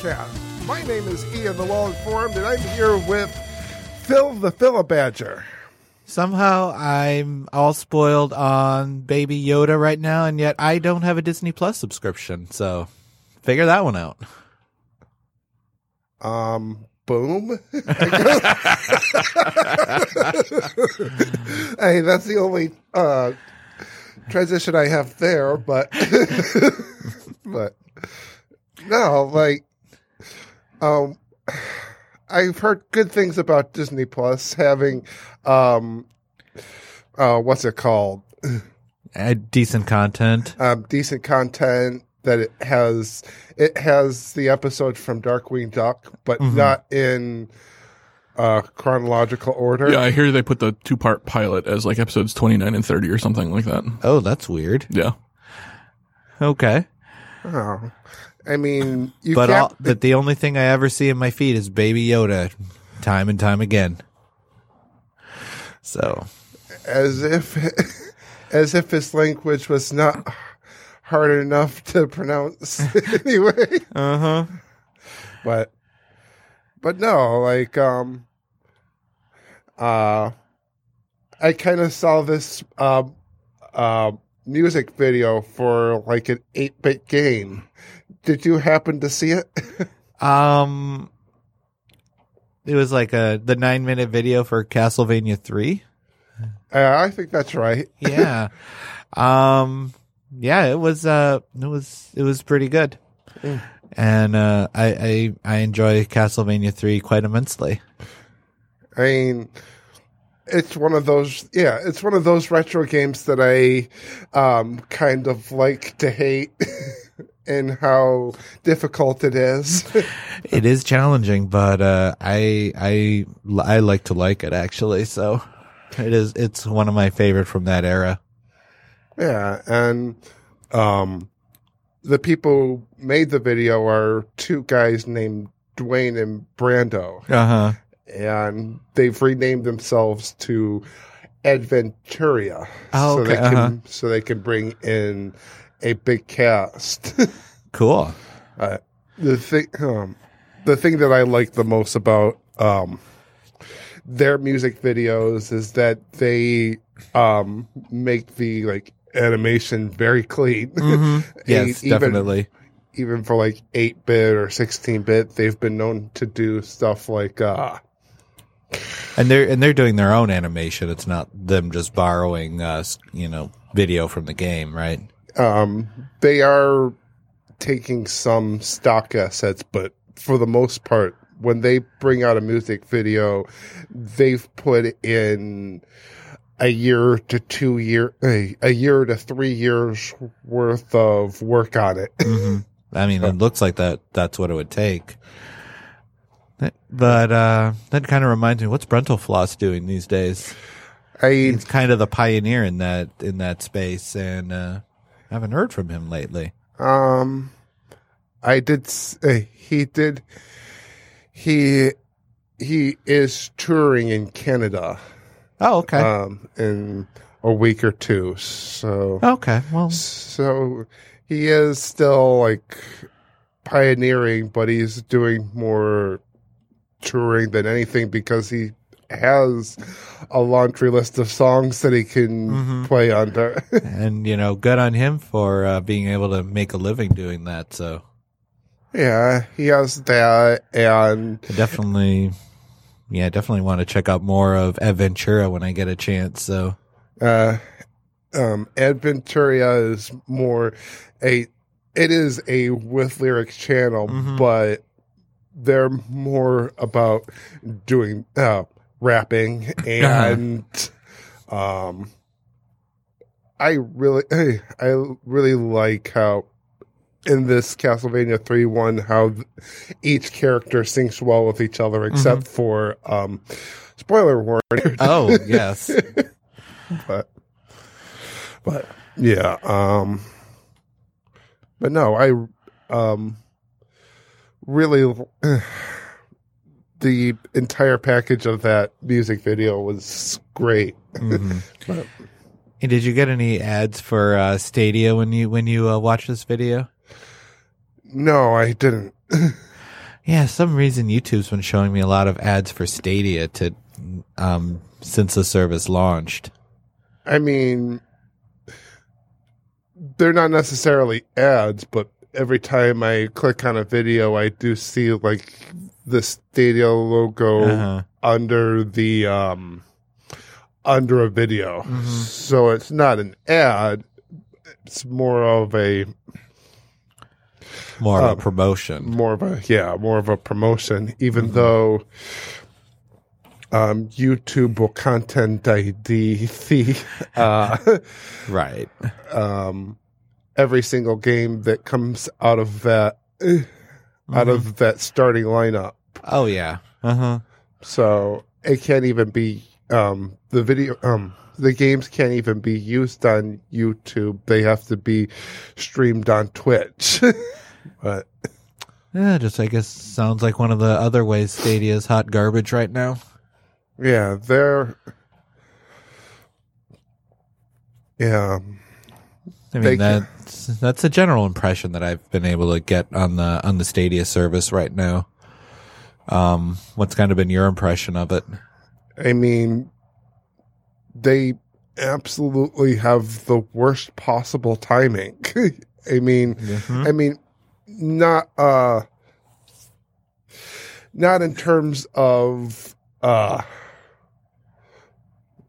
Podcast. My name is Ian the Well Informed, and I'm here with Phil the Philibadger. Somehow I'm all spoiled on Baby Yoda right now, and yet I don't have a Disney Plus subscription. So figure that one out. Um, boom. hey, that's the only uh, transition I have there, but but no, like um I've heard good things about Disney Plus having um uh what's it called? Uh, decent content. Um decent content that it has it has the episode from Darkwing Duck, but not in uh chronological order. Yeah, I hear they put the two part pilot as like episodes 29 and 30 or something like that. Oh, that's weird. Yeah. Okay, Oh. I mean, you but can't. all, but the only thing I ever see in my feed is Baby Yoda, time and time again. So as if as if his language was not hard enough to pronounce anyway. uh huh. But but no, like um uh I kind of saw this uh, uh music video for like an 8-bit game. Did you happen to see it? Um, it was like a the nine minute video for Castlevania three. uh, I think that's right. yeah um yeah it was uh it was it was pretty good Mm. and uh i i i enjoy castlevania 3 quite immensely I mean, it's one of those, yeah, it's one of those retro games that I um, kind of like to hate and how difficult it is. it is challenging but uh i i i like to like it actually so it is it's one of my favorite from that era yeah, and um, the people who made the video are two guys named Dwayne and Brando, uh-huh and they've renamed themselves to Adventuria, Oh, so they can uh-huh. so they can bring in a big cast. cool. Uh, the thing, um, the thing that I like the most about um, their music videos is that they um, make the like animation very clean. yes even, definitely. Even for like eight bit or sixteen bit, they've been known to do stuff like uh, and they're and they're doing their own animation. It's not them just borrowing uh you know video from the game right um, they are taking some stock assets, but for the most part, when they bring out a music video, they've put in a year to two year, a, a year to three years worth of work on it. I mean, it looks like that. That's what it would take. But uh, that kind of reminds me, what's brentalfloss doing these days? I He's kind of the pioneer in that in that space, and uh, I haven't heard from him lately. Um, I did. uh, He did. He he is touring in Canada. Oh, okay, Um, in a week or two. So okay. Well, so he is still like pioneering, but he's doing more touring than anything because he has a laundry list of songs that he can Mhm. play under. and you know, good on him for uh, being able to make a living doing that. So yeah, he has that, and I definitely, yeah, definitely want to check out more of Adventura when I get a chance. So uh, um, is more a. It is a with lyrics channel, Mhm. but they're more about doing uh, rapping and um. I really, I really like how in this Castlevania 3 one how each character syncs well with each other except for um spoiler warning Oh yes. but but yeah um but no i um really the entire package of that music video was great Mhm. But- And did you get any ads for uh, Stadia when you when you uh, watched this video? no i didn't Yeah, some reason YouTube's been showing me a lot of ads for Stadia to um since the service launched. i mean they're not necessarily ads but every time i click on a video i do see like the stadia logo Uh-huh. under the um under a video. Mhm. So it's not an ad. It's more of a More of Um, a promotion. more of a yeah, more of a promotion, even Mm-hmm. though um YouTube will content ID the uh Right. um every single game that comes out of that eh, out of that starting lineup. Oh yeah. Uh-huh. So it can't even be um the video um the games can't even be used on YouTube. They have to be streamed on Twitch. but Yeah, just I guess sounds like one of the other ways Stadia's hot garbage right now. yeah, they're yeah. I mean that's that's a general impression that I've been able to get on the on the Stadia service right now. Um, what's kind of been your impression of it? I mean they absolutely have the worst possible timing. I mean Mhm. I mean, not uh, not in terms of uh,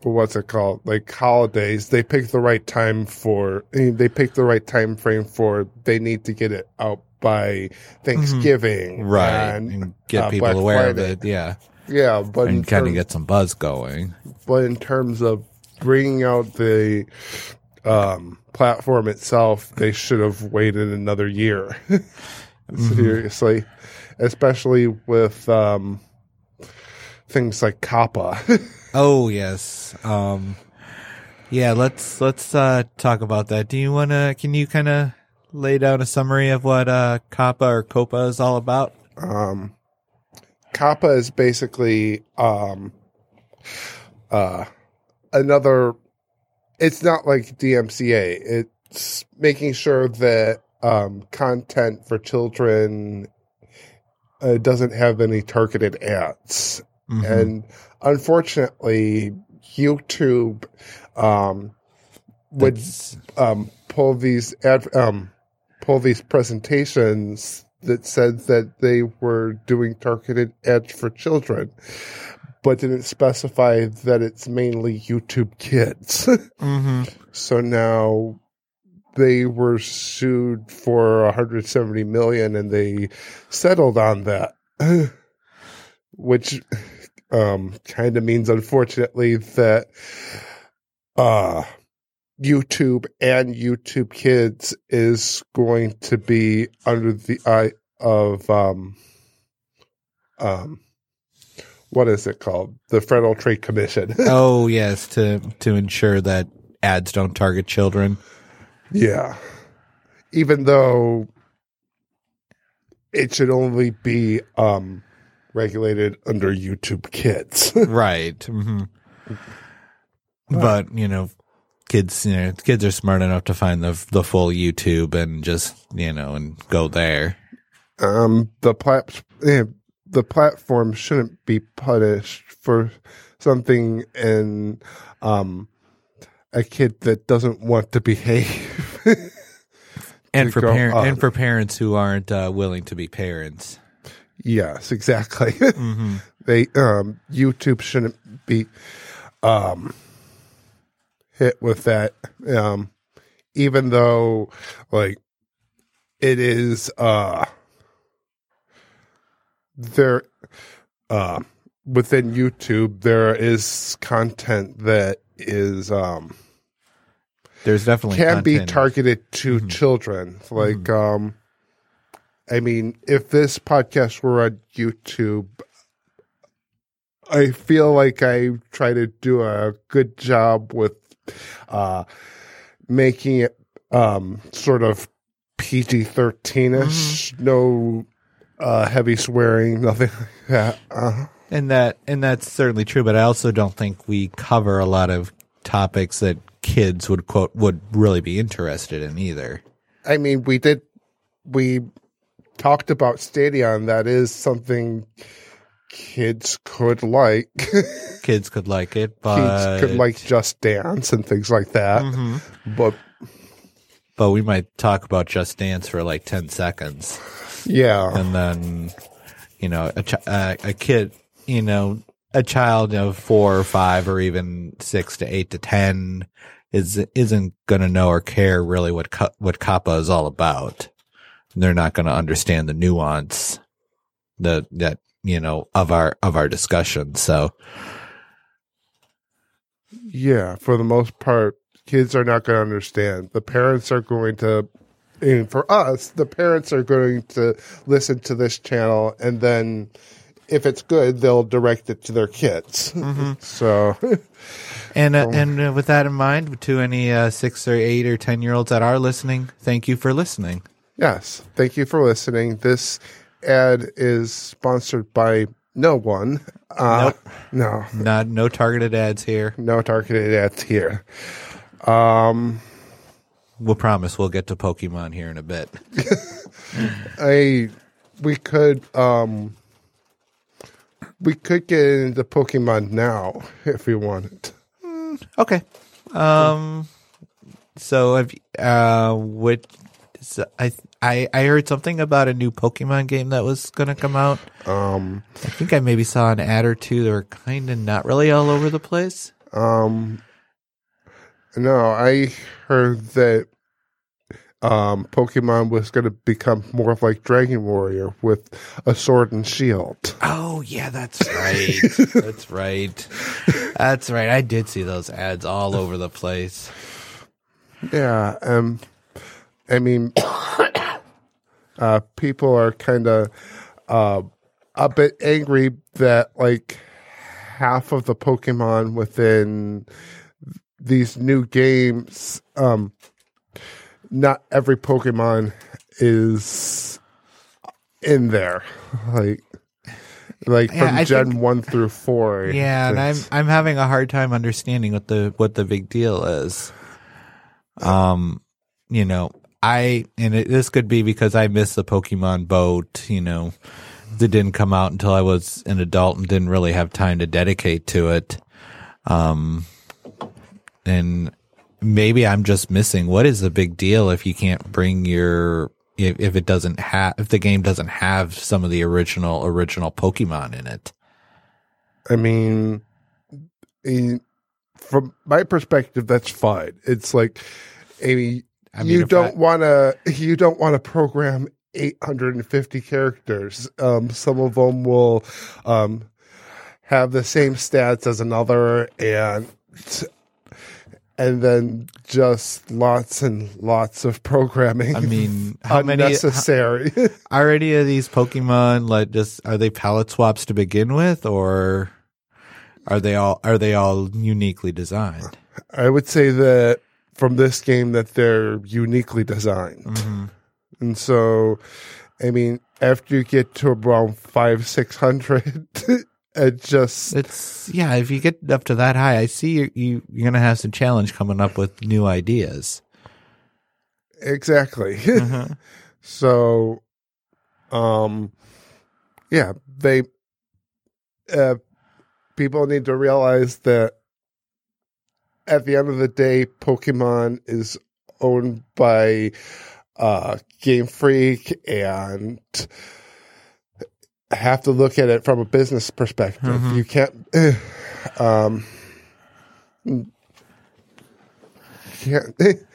what's it called? Like holidays. They pick the right time for. They pick the right time frame for. They need to get it out by Thanksgiving, Mm-hmm. Right, and, and get uh, people Black aware of it. Yeah, Yeah, but and kind of get some buzz going. but in terms of bringing out the um, platform itself, they should have waited another year. Seriously, especially with um, things like COPPA. Oh yes. Um, yeah. Let's let's uh, talk about that. Do you want to? Can you kind of lay down a summary of what uh, COPPA or COPPA is all about? um, COPPA is basically um, uh, another. It's not like DMCA. It's making sure that um, content for children uh, doesn't have any targeted ads. Mhm. and unfortunately youtube um would um pull these ad um pull these presentations that said that they were doing targeted ads for children but didn't specify that it's mainly youtube kids Mhm. so now they were sued for 170 million and they settled on that which um kind of means unfortunately that uh YouTube and YouTube Kids is going to be under the eye of um um what is it called? The Federal Trade Commission. oh yes, to to ensure that ads don't target children. Yeah. Even though it should only be um regulated under YouTube Kids. right. hmm But you know, kids, you know, kids are smart enough to find the the full YouTube and just you know and go there. um the plat eh, the platform shouldn't be punished for something in um a kid that doesn't want to behave. And To for par- and for parents who aren't uh, willing to be parents. Yes, exactly. hmm they um YouTube shouldn't be um hit with that um even though like it is uh there uh within YouTube there is content that is um There's definitely can be targeted to Mhm. children like um I mean, if this podcast were on YouTube, I feel like I try to do a good job with uh, making it um, sort of PG 13 ish. No uh, heavy swearing, nothing like that. Uh, And that and that's certainly true, but I also don't think we cover a lot of topics that kids would quote would really be interested in either. I mean, we did, we talked about Stadia, and that is something kids could like. Kids could like it, but kids could like Just Dance and things like that. Mm-hmm. But but we might talk about Just Dance for like ten seconds, yeah, and then you know a ch- uh, a kid, you know, a child of four or five or even six to eight to ten is isn't going to know or care really what Ka- what COPPA is all about. They're not going to understand the nuance the that you know of our of our discussion. So yeah, for the most part, kids are not going to understand. The parents are going to, and for us, the parents are going to listen to this channel, and then if it's good, they'll direct it to their kids. So, And uh, and uh, with that in mind, to any uh, six or eight or ten year olds that are listening, thank you for listening. Yes, thank you for listening. This ad is sponsored by no one. Uh, No, Not no targeted ads here. no targeted ads here. Um, We'll promise we'll get to Pokemon here in a bit. I we could um we could get into Pokemon now if we wanted. Okay. Um. So have uh, what? So I I I heard something about a new Pokemon game that was going to come out. Um, I think I maybe saw an ad or two that were kind of not really all over the place. um, no, I heard that um, Pokemon was going to become more of like Dragon Warrior with a sword and shield. Oh yeah, that's right. that's right. That's right. I did see those ads all over the place. Yeah, um, I mean, uh, people are kind of uh, a bit angry that like half of the Pokemon within these new games, um, not every Pokemon is in there, like. Like Yeah, from I Gen think- one through four. Yeah, and I'm I'm having a hard time understanding what the what the big deal is. Um, you know, I and it, this could be because I missed the Pokemon boat. You know, that didn't come out until I was an adult and didn't really have time to dedicate to it. Um, and maybe I'm just missing what is the big deal if you can't bring your if, if it doesn't have if the game doesn't have some of the original original Pokemon in it. I mean, in, from my perspective, that's fine. It's like, I mean, I mean, you don't want to, you don't want to program 850 characters. Um, some of them will, um, have the same stats as another and, and then just lots and lots of programming. I mean, how many unnecessary. are any of these Pokemon like just are they palette swaps to begin with, or are they all are they all uniquely designed? I would say that from this game that they're uniquely designed. And so, I mean, after you get to around five, six hundred, it just It's yeah. If you get up to that high, I see you, you you're gonna have some challenge coming up with new ideas. exactly. so, um, yeah, they, uh, people need to realize that at the end of the day, Pokemon is owned by uh, Game Freak and have to look at it from a business perspective. You can't, um, can't.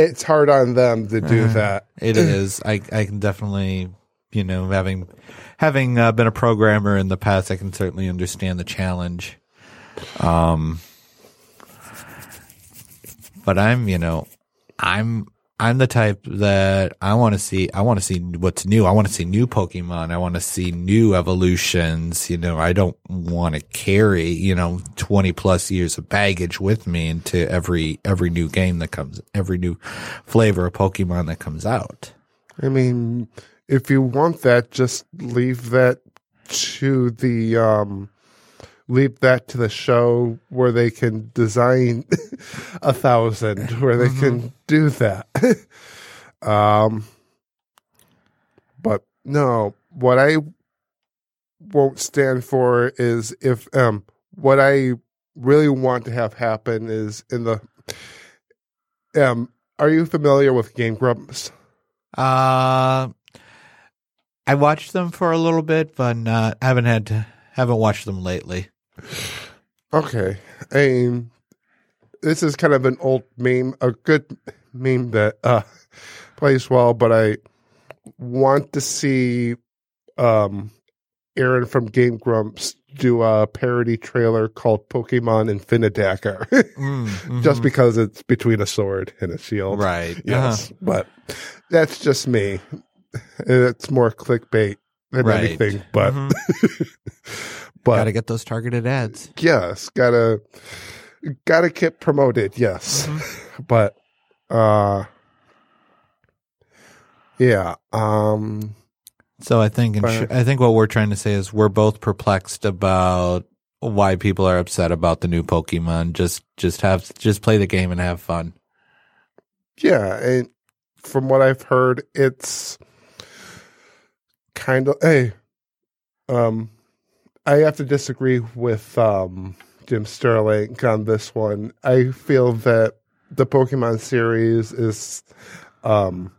It's hard on them to do that. It is. I I can definitely you know having having uh, been a programmer in the past, I can certainly understand the challenge. Um, but I'm you know I'm I'm the type that I want to see. I want to see what's new. I want to see new Pokemon. I want to see new evolutions. You know, I don't want to carry you know 20 plus years of baggage with me into every every new game that comes, every new flavor of Pokemon that comes out. I mean, if you want that, just leave that to the um leave that to the show where they can design a thousand where they can do that. um but no, what I won't stand for is if um what I really want to have happen is in the um are you familiar with Game Grumps? Uh, I watched them for a little bit, but not, haven't had to, haven't watched them lately. Okay. Mean, this is kind of an old meme, a good meme that uh, plays well, but I want to see um, Arin from Game Grumps do a parody trailer called Pokemon Infinidagger, Mm, just mhm. because it's between a sword and a shield. right. Uh-huh. Yes. But that's just me. It's more clickbait than Right. anything. But, Mhm. but Gotta get those targeted ads. yes gotta gotta get promoted yes Mm-hmm. but uh yeah um So I think, But- I think what we're trying to say is we're both perplexed about why people are upset about the new Pokemon. Just, just have, just play the game and have fun. yeah and from what i've heard it's kind of hey um i have to disagree with um jim sterling on this one. I feel that the pokemon series is um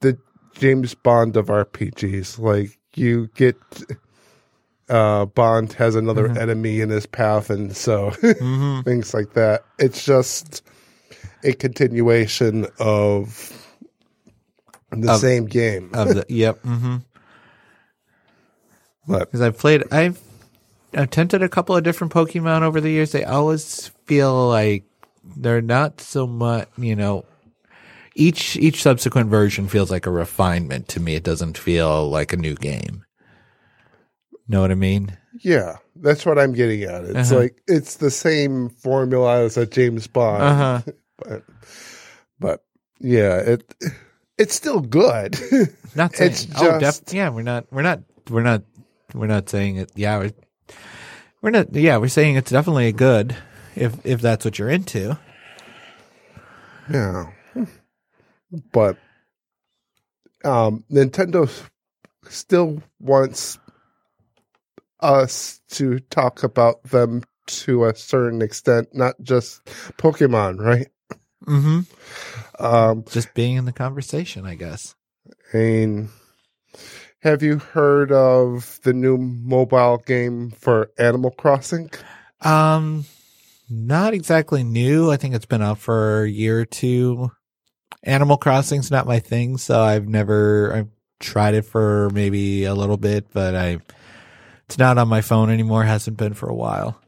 the james bond of rpgs like you get uh bond has another Mhm. enemy in his path and so hmm things like that. It's just a continuation of the Of- same game. Of the, yep. hmm but Because I've played, I've attempted a couple of different Pokemon over the years. They always feel like they're not so much, you know. Each each subsequent version feels like a refinement to me. It doesn't feel like a new game. Know what I mean? yeah that's what i'm getting at it's Uh-huh. like it's the same formula as a james bond Uh huh. but, but yeah it it's still good Not saying. It's oh, def- yeah. We're not. We're not. We're not. We're not saying it. Yeah. We're, not. Yeah. We're saying it's definitely good if if that's what you're into. Yeah. But um Nintendo still wants us to talk about them to a certain extent, not just Pokemon, right? Mm-hmm. Um Just being in the conversation, I guess. I mean have you heard of the new mobile game for Animal Crossing? Um, not exactly new. I think it's been out for a year or two. Animal Crossing's not my thing, so I've never I've tried it for maybe a little bit, but I it's not on my phone anymore. Hasn't been for a while.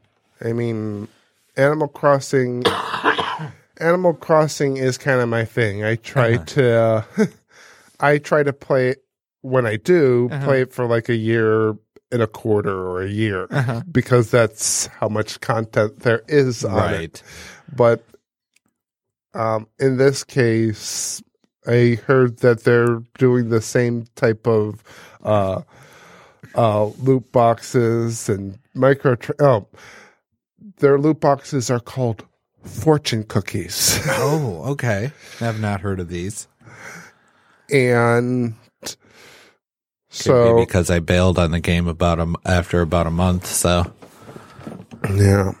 I mean, Animal Crossing. Animal Crossing is kind of my thing. I try Uh-huh. to, uh, I try to play it when I do Uh-huh. play it for like a year and a quarter or a year Uh-huh. because that's how much content there is on it. But um, in this case, I heard that they're doing the same type of uh, uh, loot boxes and micro. Oh, their loot boxes are called fortune cookies, Oh, okay. I've not heard of these. and so be because I bailed on the game about a after about a month. So yeah,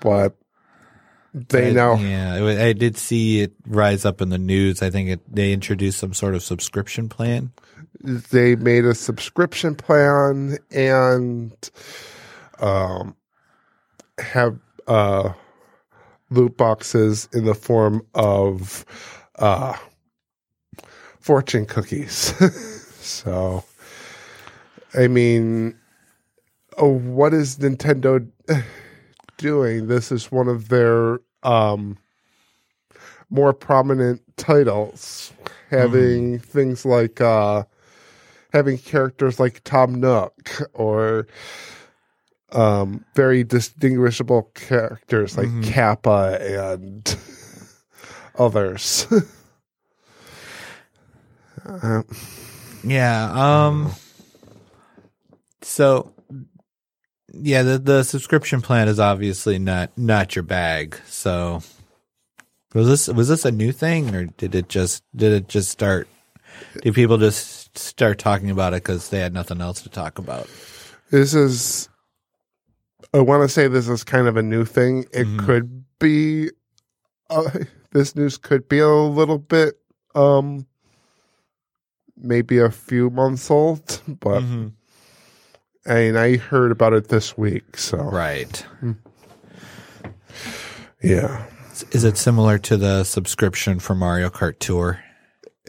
but they I- now yeah, I did see it rise up in the news. I think it they introduced some sort of subscription plan. they made a subscription plan and um have uh loot boxes in the form of uh fortune cookies so i mean oh, what is nintendo doing? This is one of their um more prominent titles, having things like uh, having characters like Tom Nook or um, very distinguishable characters like Kappa and others. Uh, Yeah. Um. So, yeah, the the subscription plan is obviously not not your bag. So, was this was this a new thing, or did it just did it just start? Did people just start talking about it because they had nothing else to talk about? this is i want to say this is kind of a new thing it could be uh, this news could be a little bit um maybe a few months old but mm-hmm. I mean, I heard about it this week so Right. Hmm. yeah Is it similar to the subscription for Mario Kart Tour?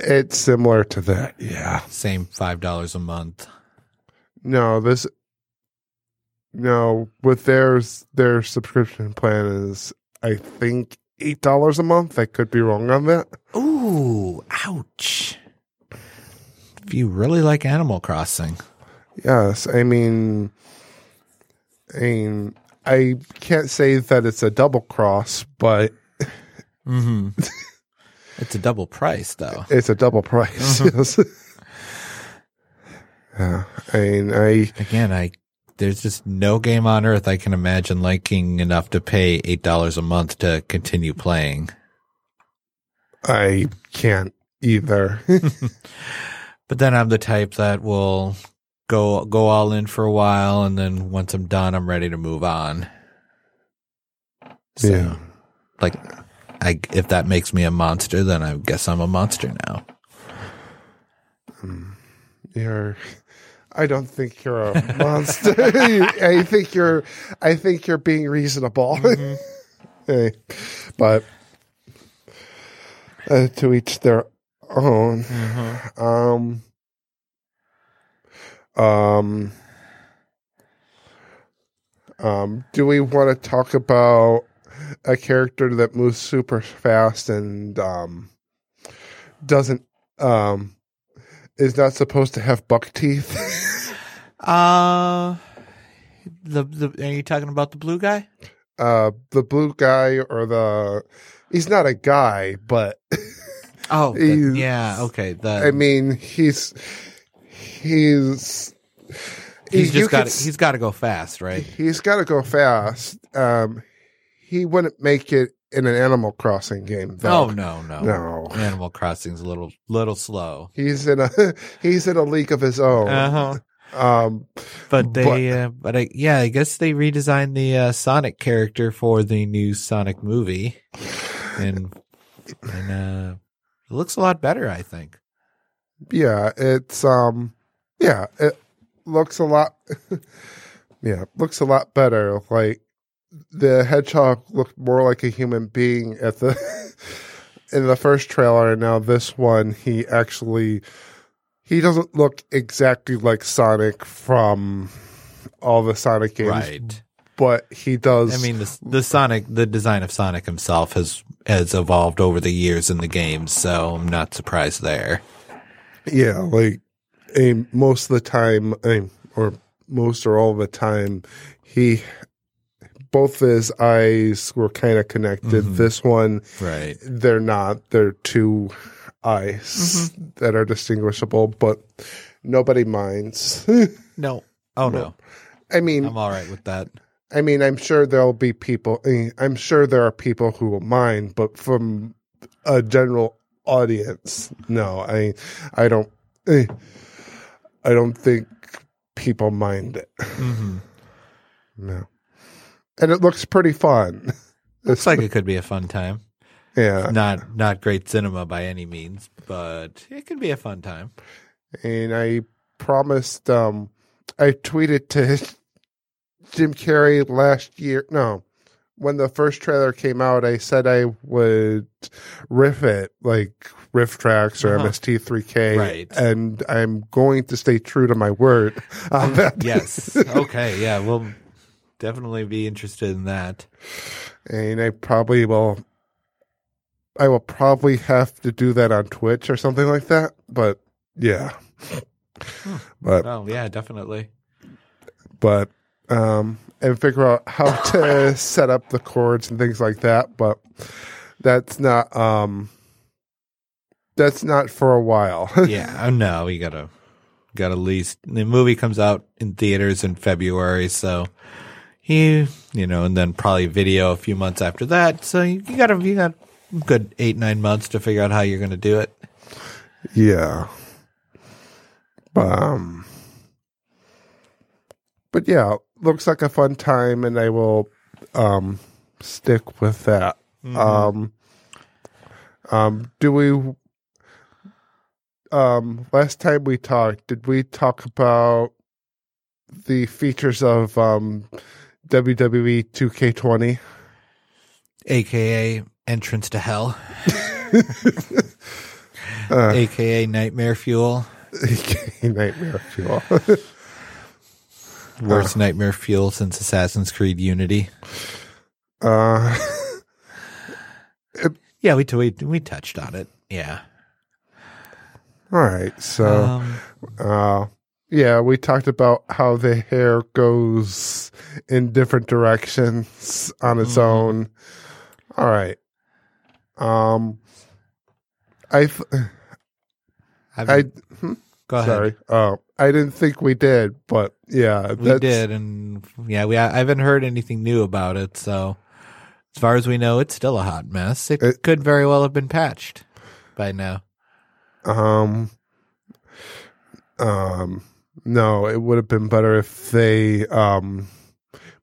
it's similar to that yeah Same five dollars a month. no this no with theirs their subscription plan is i think eight dollars a month i could be wrong on that Ooh, ouch. If you really like Animal Crossing. Yes, I mean, I mean, I can't say that it's a double cross, but Mm-hmm. it's a double price, though. it's a double price. Yes. yeah, I mean, I Again, I there's just no game on earth I can imagine liking enough to pay eight dollars a month to continue playing. I can't either. But then I'm the type that will go go all in for a while, and then once I'm done, I'm ready to move on. So, Yeah. like, I if that makes me a monster, then I guess I'm a monster now. you're. I don't think you're a monster. I think you're. I think you're being reasonable. Hey, but uh, to each their own. Um. Um. Um. Do we want to talk about a character that moves super fast and um doesn't um is not supposed to have buck teeth? Uh the the are you talking about the blue guy? uh, the blue guy or the he's not a guy, but Oh, the- yeah, okay. The I mean he's he's he's just got he's got to go fast, right? He's got to go fast. Um, he wouldn't make it in an Animal Crossing game, though. Oh no, no, No. Animal Crossing's a little little slow. He's in a he's in a league of his own. Uh-huh. Um, But they, uh, but I, yeah, I guess they redesigned the uh, Sonic character for the new Sonic movie, and and uh, it looks a lot better. I think. yeah, it's um, yeah, it looks a lot. yeah, looks a lot better. Like the hedgehog looked more like a human being at the in the first trailer, and now this one he actually he doesn't look exactly like Sonic from all the Sonic games, Right. but he does. I mean, the, the Sonic, the design of Sonic himself has has evolved over the years in the games, so I'm not surprised there. Yeah, like most of the time, or most or all the time, he both his eyes were kind of connected. Mm-hmm. This one, Right. they're not. They're two eyes mm-hmm. that are distinguishable, but nobody minds. No. Oh no. I mean, I'm all right with that. I mean, I'm sure there'll be people. I'm sure there are people who will mind, but from a general audience, no. I, I don't. eh, I don't think people mind it. hmm No, and it looks pretty fun. Looks like it could be a fun time. Yeah, Not not great cinema by any means, but it could be a fun time. and I promised. Um, I tweeted to Jim Carrey last year. No, when the first trailer came out, I said I would riff it like RiffTrax or Uh-huh. MST3K, Right. and I'm going to stay true to my word on that. Yes. Okay. Yeah. We'll definitely be interested in that. and I probably will. I will probably have to do that on Twitch or something like that. But yeah, but Oh yeah, definitely. but um, and figure out how to set up the chords and things like that. But that's not um, that's not for a while. yeah. Oh no, we gotta gotta at least the movie comes out in theaters in February, so you you know, and then probably video a few months after that. So you, you gotta you got a good eight nine months to figure out how you're gonna do it. yeah. Um, but yeah, looks like a fun time, and I will um stick with that. Um, um, do we? Um, last time we talked, did we talk about the features of um WWE 2K20? AKA entrance to hell. Uh. AKA nightmare fuel. aka Nightmare Fuel. Worst nightmare fuel since Assassin's Creed Unity. uh, Yeah, we we we touched on it. Yeah. all right, so. Um, Uh, yeah, we talked about how the hair goes in different directions on its Mhm. own. All right. Um, I, th- I've- I, hmm, go ahead. sorry. Oh, I didn't think we did, but yeah, We did, and yeah, we I haven't heard anything new about it. So, as far as we know, it's still a hot mess. It, It- could very well have been patched by now. Um, um, no, it would have been better if they um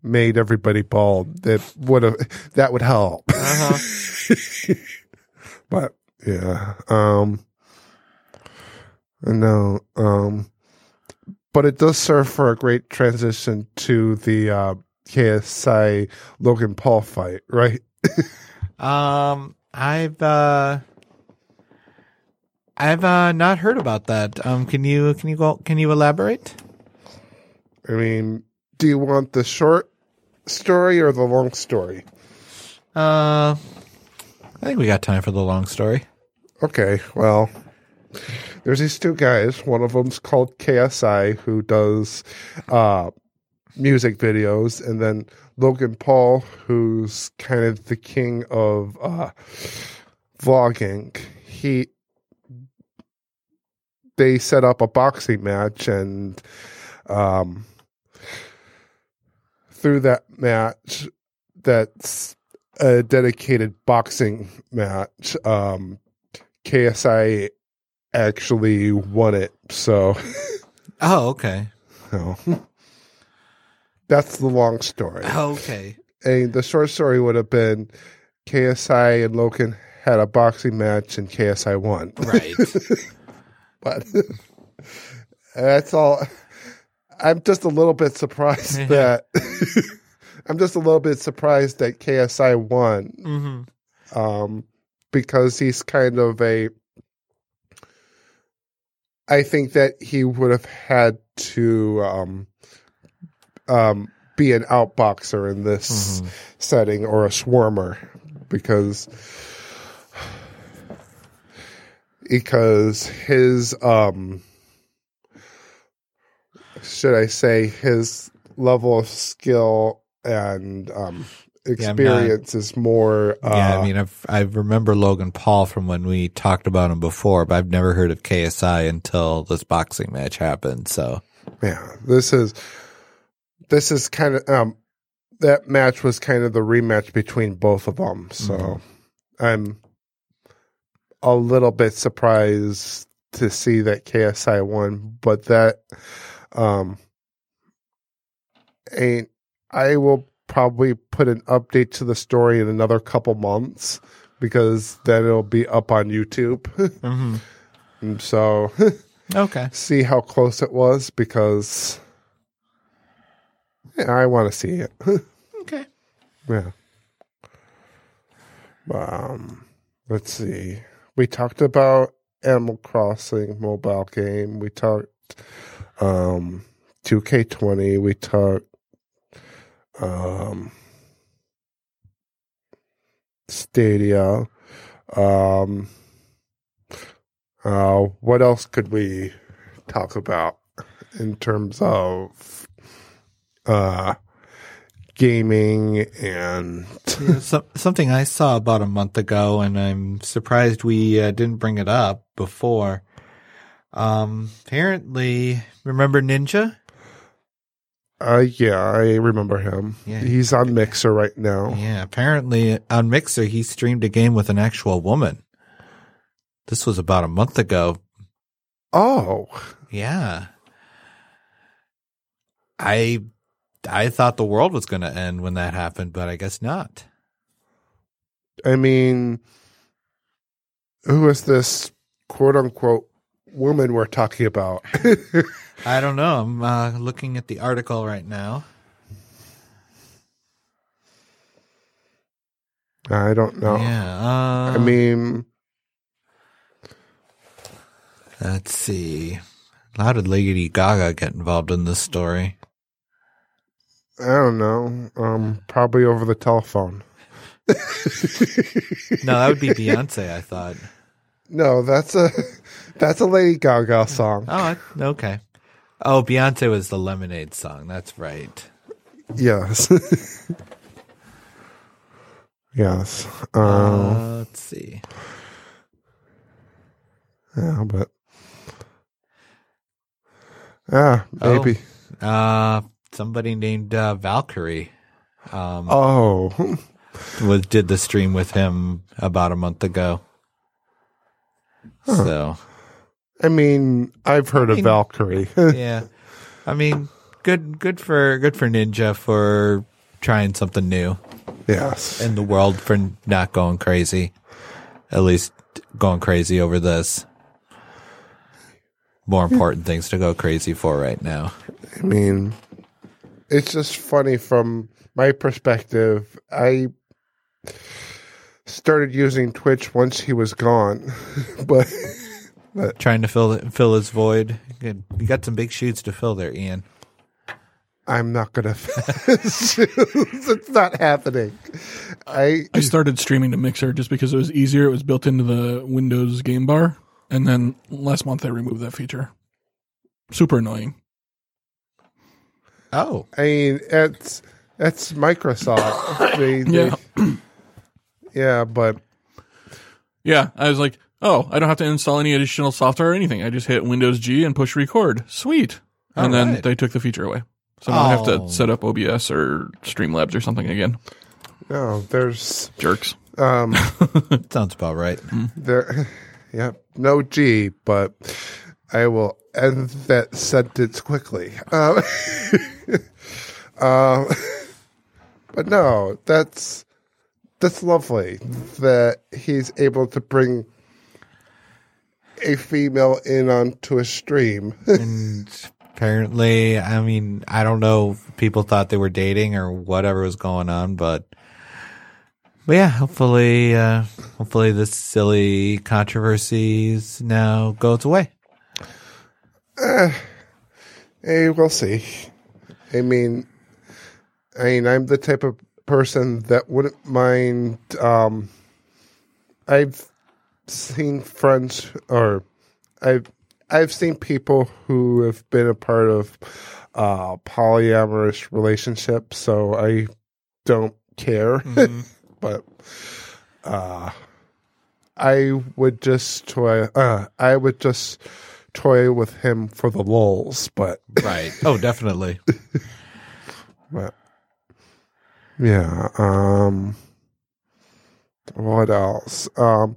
made everybody bald. That would have that would help. Uh-huh. but yeah, um, no, um, but it does serve for a great transition to the uh, KSI Logan Paul fight, right? Um, I've uh, I've uh, not heard about that. Um, can you can you go can you elaborate? I mean, do you want the short story or the long story? Uh, I think we got time for the long story. Okay, well, there's these two guys. One of them's called KSI, who does uh, music videos, and then Logan Paul, who's kind of the king of uh, vlogging. He they set up a boxing match, and um, through that match, that's a dedicated boxing match. Um, KSI actually won it. So, Oh, okay. no. that's the long story. Okay. And the short story would have been KSI and Logan had a boxing match and KSI won. Right. But that's all. I'm just a little bit surprised that. I'm just a little bit surprised that KSI won. mm-hmm. um, because he's kind of a. I think that he would have had to um, um, be an outboxer in this Mhm. setting or a swarmer because because his um should I say his level of skill and um I'm not- experience is more uh, yeah, I mean, I've, I remember Logan Paul from when we talked about him before, but I've never heard of KSI until this boxing match happened. So, Yeah, this is this is kind of um that match was kind of the rematch between both of them. So I'm a little bit surprised to see that KSI won, but that um ain't I will probably put an update to the story in another couple months because then it'll be up on YouTube. mm-hmm. so okay. see how close it was because yeah, I want to see it. Okay. yeah. Um, let's see. We talked about Animal Crossing mobile game. We talked um 2K20. We talked um Stadia. Um, uh, what else could we talk about in terms of uh, gaming and Yeah, so, something I saw about a month ago, and I'm surprised we uh, didn't bring it up before. Um, apparently, remember Ninja? Uh, yeah, I remember him. Yeah. He's on Mixer right now. Yeah, apparently on Mixer he streamed a game with an actual woman. This was about a month ago. Oh, Yeah. I I thought the world was going to end when that happened, but I guess not. I mean, who is this quote unquote woman we're talking about? I don't know. I'm uh, looking at the article right now. I don't know. Yeah. Uh, I mean, let's see. How did Lady Gaga get involved in this story? I don't know. Um, probably over the telephone. No, that would be Beyonce. I thought. No, that's a that's a Lady Gaga song. Oh, okay. Oh, Beyonce was the Lemonade song. That's right. Yes. yes. Um, Uh, let's see. yeah, but ah, Oh. maybe. Uh, somebody named uh, Valkyrie um, Oh, was did the stream with him about a month ago. So I mean, I've heard of mean- Valkyrie. yeah, I mean, good, good for good for Ninja for trying something new yes. in the world for not going crazy. At least going crazy over this. More hmm. important things to go crazy for right now. I mean, it's just funny from my perspective. I started using Twitch once he was gone, but Trying to fill fill his void. Good. You got some big shoes to fill there, Ian. I'm not gonna. fill shoes. it's not happening. I I started streaming to Mixer just because it was easier. It was built into the Windows game bar. And then last month I removed that feature. Super annoying. Oh, I mean, it's it's Microsoft. They, they, Yeah. yeah, but Yeah. I was like, oh, I don't have to install any additional software or anything. I just hit Windows G and push record. Sweet. And then Alright. they took the feature away. So now I have Oh. to set up OBS or Streamlabs or something again. no, there's Jerks. um sounds about right. there, yeah, no G, but I will end that sentence quickly. Um, um, but no, that's that's lovely that he's able to bring a female in onto a stream. And apparently, I mean, I don't know if people thought they were dating or whatever was going on, but but yeah, hopefully, uh, hopefully this silly controversies now goes away. Hey, we'll see. I mean, I mean, I'm the type of person that wouldn't mind. Um, I've seen friends, or I've I've seen people who have been a part of uh, polyamorous relationships, so I don't care. but uh, I would just toy. Uh, I would just toy with him for the lulls, but Right. Oh, definitely. but yeah. Um, what else? Um,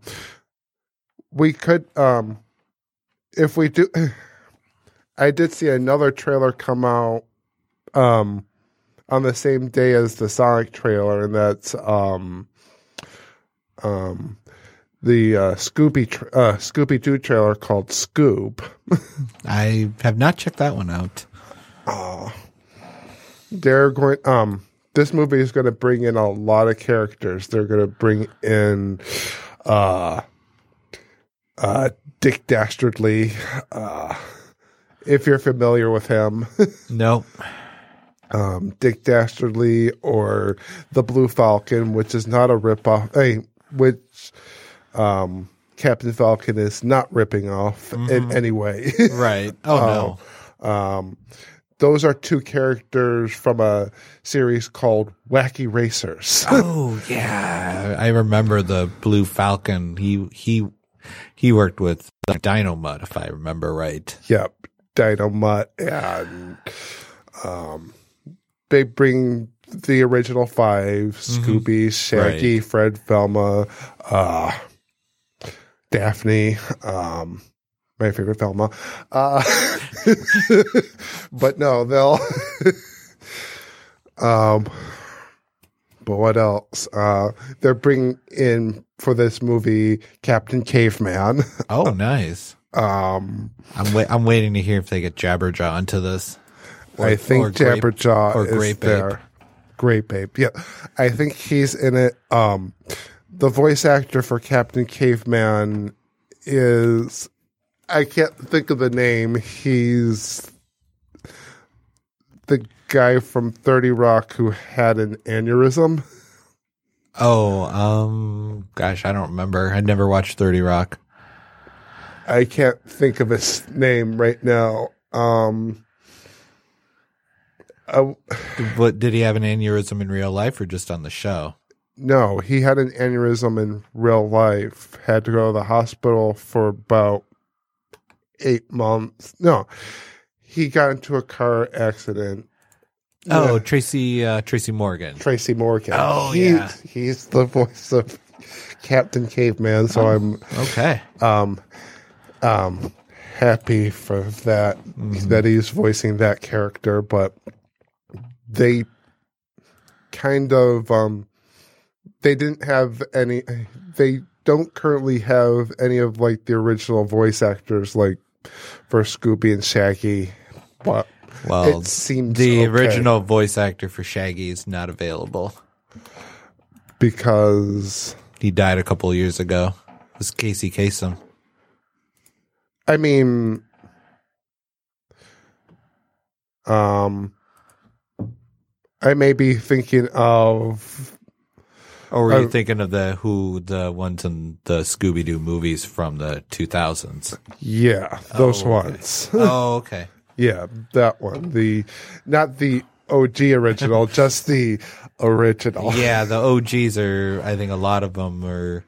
we could um, if we do. I did see another trailer come out um on the same day as the Sonic trailer, and that's um um the uh, Scooby tra- uh, Scooby Doo trailer called Scoob. I have not checked that one out. Oh, they're going um this movie is going to bring in a lot of characters they're going to bring in uh uh dick dastardly uh if you're familiar with him Nope. um dick dastardly or the blue falcon which is not a ripoff hey which um, Captain Falcon is not ripping off in any way. Right. Oh, no. Um, those are two characters from a series called Wacky Racers. Oh yeah, I remember the Blue Falcon. He he he worked with Dynomutt, if I remember right. yep, Dynomutt, and um, they bring the original 5 Scooby, Shaggy, Fred, Velma, uh, Daphne, um, my favorite Velma. Uh, but no, they'll. um, but what else? Uh, they're bringing in for this movie Captain Caveman. Oh, nice. Um, I'm wait. I'm waiting to hear if they get Jabberjaw into this. Or- I think or Jabberjaw or is Grape Ape. there. Grape Ape, yeah. I think he's in it. Um, the voice actor for Captain Caveman is I can't think of the name. He's the guy from Thirty Rock who had an aneurysm. Oh, um, gosh, I don't remember. I never watched Thirty Rock. I can't think of his name right now. Um, did he have an aneurysm in real life or just on the show? No, he had an aneurysm in real life. Had to go to the hospital for about eight months. No, he got into a car accident. Oh, Yeah, Tracy uh, Tracy Morgan. Tracy Morgan. Oh, He- yeah. he's the voice of Captain Caveman. So I'm Okay. um um happy for that that he's voicing that character. But they kind of um they didn't have any they don't currently have any of like the original voice actors like for Scooby and Shaggy but Well, it seems the okay original voice actor for Shaggy is not available. because He died a couple of years ago. It was Casey Kasem. I mean um I may be thinking of Or were you Uh, thinking of the who the ones in the Scooby Doo movies from the 2000s? yeah those Oh, okay. ones oh, okay. Yeah, that one. The not the OG original, just the original. Yeah, the OGs are. I think a lot of them are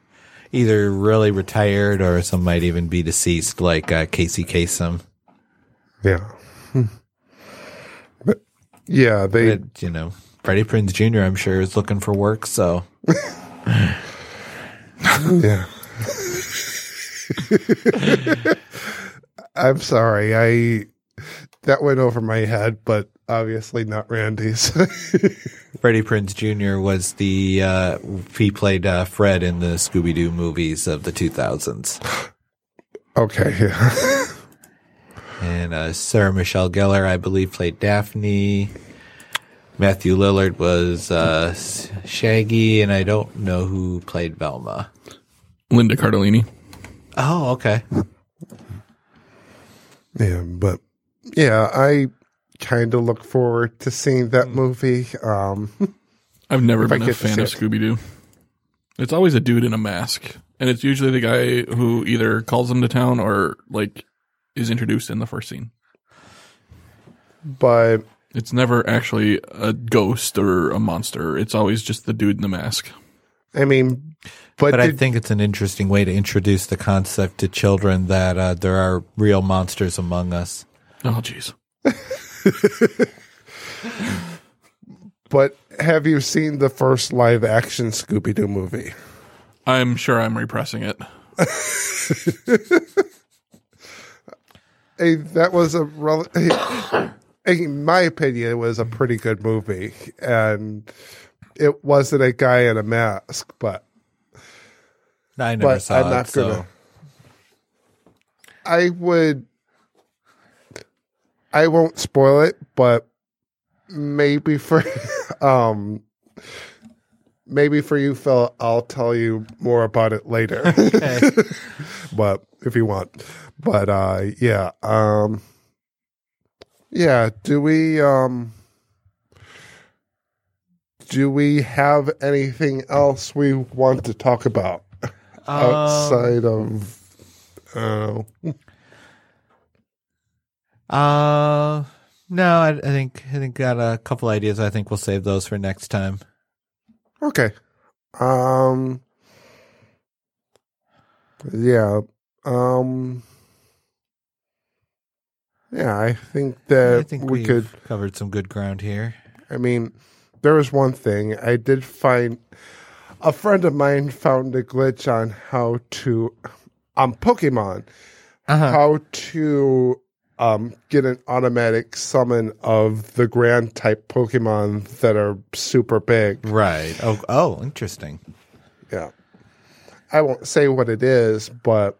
either really retired or some might even be deceased, like uh, Casey Kasem. Yeah. Hmm. But yeah, they But, you know, Freddie Prinze Jr. I'm sure is looking for work. So yeah. I'm sorry. I that went over my head, but obviously not Randy's. Freddie Prinze Jr. was the uh, he played uh, Fred in the Scooby Doo movies of the 2000s, okay. Yeah. and uh, Sarah Michelle Gellar, I believe, played Daphne. Matthew Lillard was uh, Shaggy, and I don't know who played Velma. Linda Cardellini. Oh, okay. Yeah, but yeah, I kind of look forward to seeing that movie. Um I've never been a fan of. Scooby Doo. It's always a dude in a mask, and it's usually the guy who either calls them to town or like is introduced in the first scene. but It's never actually a ghost or a monster. It's always just the dude in the mask. I mean, but, But I think it's an interesting way to introduce the concept to children that uh, there are real monsters among us. Oh, jeez. But have you seen the first live action Scooby Doo movie? I'm sure I'm repressing it. Hey, that was a rel- in my opinion, it was a pretty good movie, and it wasn't a guy in a mask, but I never but saw I'm it, not so gonna. I would. I won't spoil it, but maybe for um maybe for you Phil, I'll tell you more about it later. Okay. but if you want. But uh yeah, um yeah, do we um do we have anything else we want to talk about? outside of I don't know. Uh, no, I, I think I think got a couple ideas. I think we'll save those for next time. Okay. Um Yeah. Um Yeah, I think that I think we could covered some good ground here. I mean, there was one thing I did find. A friend of mine found a glitch on how to, on Pokemon, Uh-huh. how to um, get an automatic summon of the grand type Pokemon that are super big. Right. Oh, oh, interesting. Yeah, I won't say what it is, but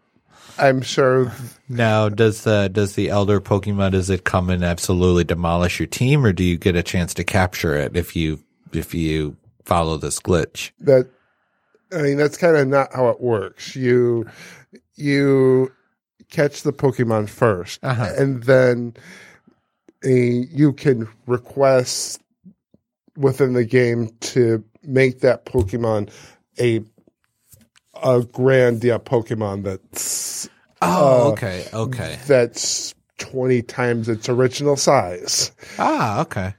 I'm sure. Now, does the does the elder Pokemon does it come and absolutely demolish your team, or do you get a chance to capture it if you if you follow this glitch? that I mean that's kind of not how it works. You you catch the Pokemon 1st Uh-huh. and then uh, you can request within the game to make that Pokemon a a Grandia Pokemon that's Oh, Uh, okay, okay. that's twenty times its original size Ah, okay.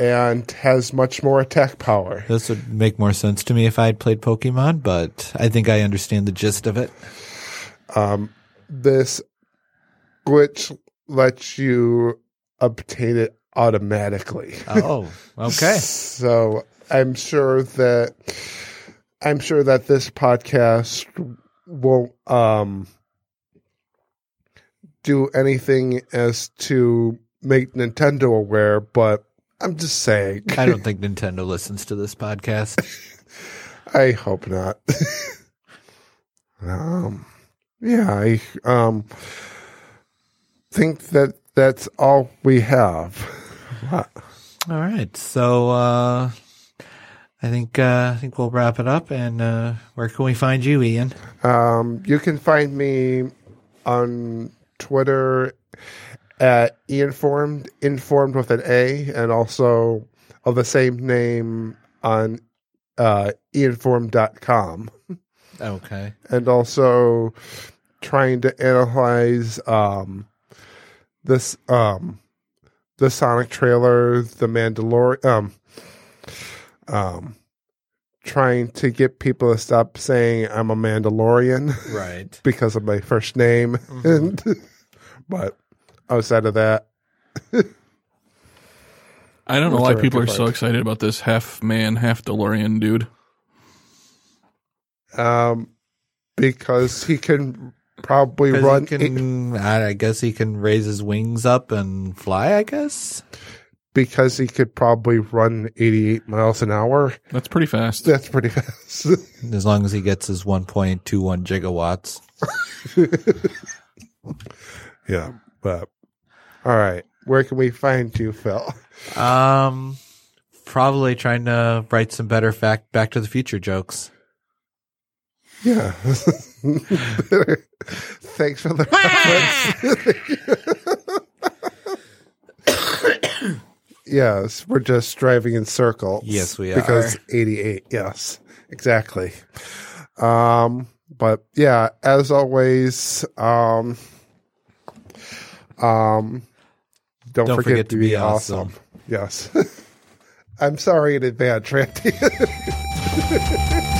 and has much more attack power. This would make more sense to me if I had played Pokemon, but I think I understand the gist of it. Um, this glitch lets you obtain it automatically. Oh, okay. So I'm sure that I'm sure that this podcast won't um do anything as to make Nintendo aware, but I'm just saying. I don't think Nintendo listens to this podcast. I hope not. um, yeah, I um think that that's all we have. All right, so uh, I think uh, I think we'll wrap it up. And uh, where can we find you, Ian? Um, you can find me on Twitter at informed informed with an A, and also of the same name on uh, informed.com. Okay. and also trying to analyze um this um the Sonic trailer, the Mandalorian um um trying to get people to stop saying I'm a Mandalorian Right. because of my first name and but outside of that I don't know why people are so excited about this half man, half DeLorean dude. um because he can probably 'Cause run can, I I guess he can raise his wings up and fly. I guess. because he could probably run 88 miles an hour. That's pretty fast. That's pretty fast. As long as he gets his 1.21 gigawatts. yeah, but all right. Where can we find you, Phil? Um, probably trying to write some better fact Back to the Future jokes. Yeah. Thanks for the reference. yes, we're just driving in circles. Yes, we are. Because 88. Yes, exactly. Um, but yeah, as always, um, um, don't, forget, to be, awesome. Yes. I'm sorry in advance, Randy.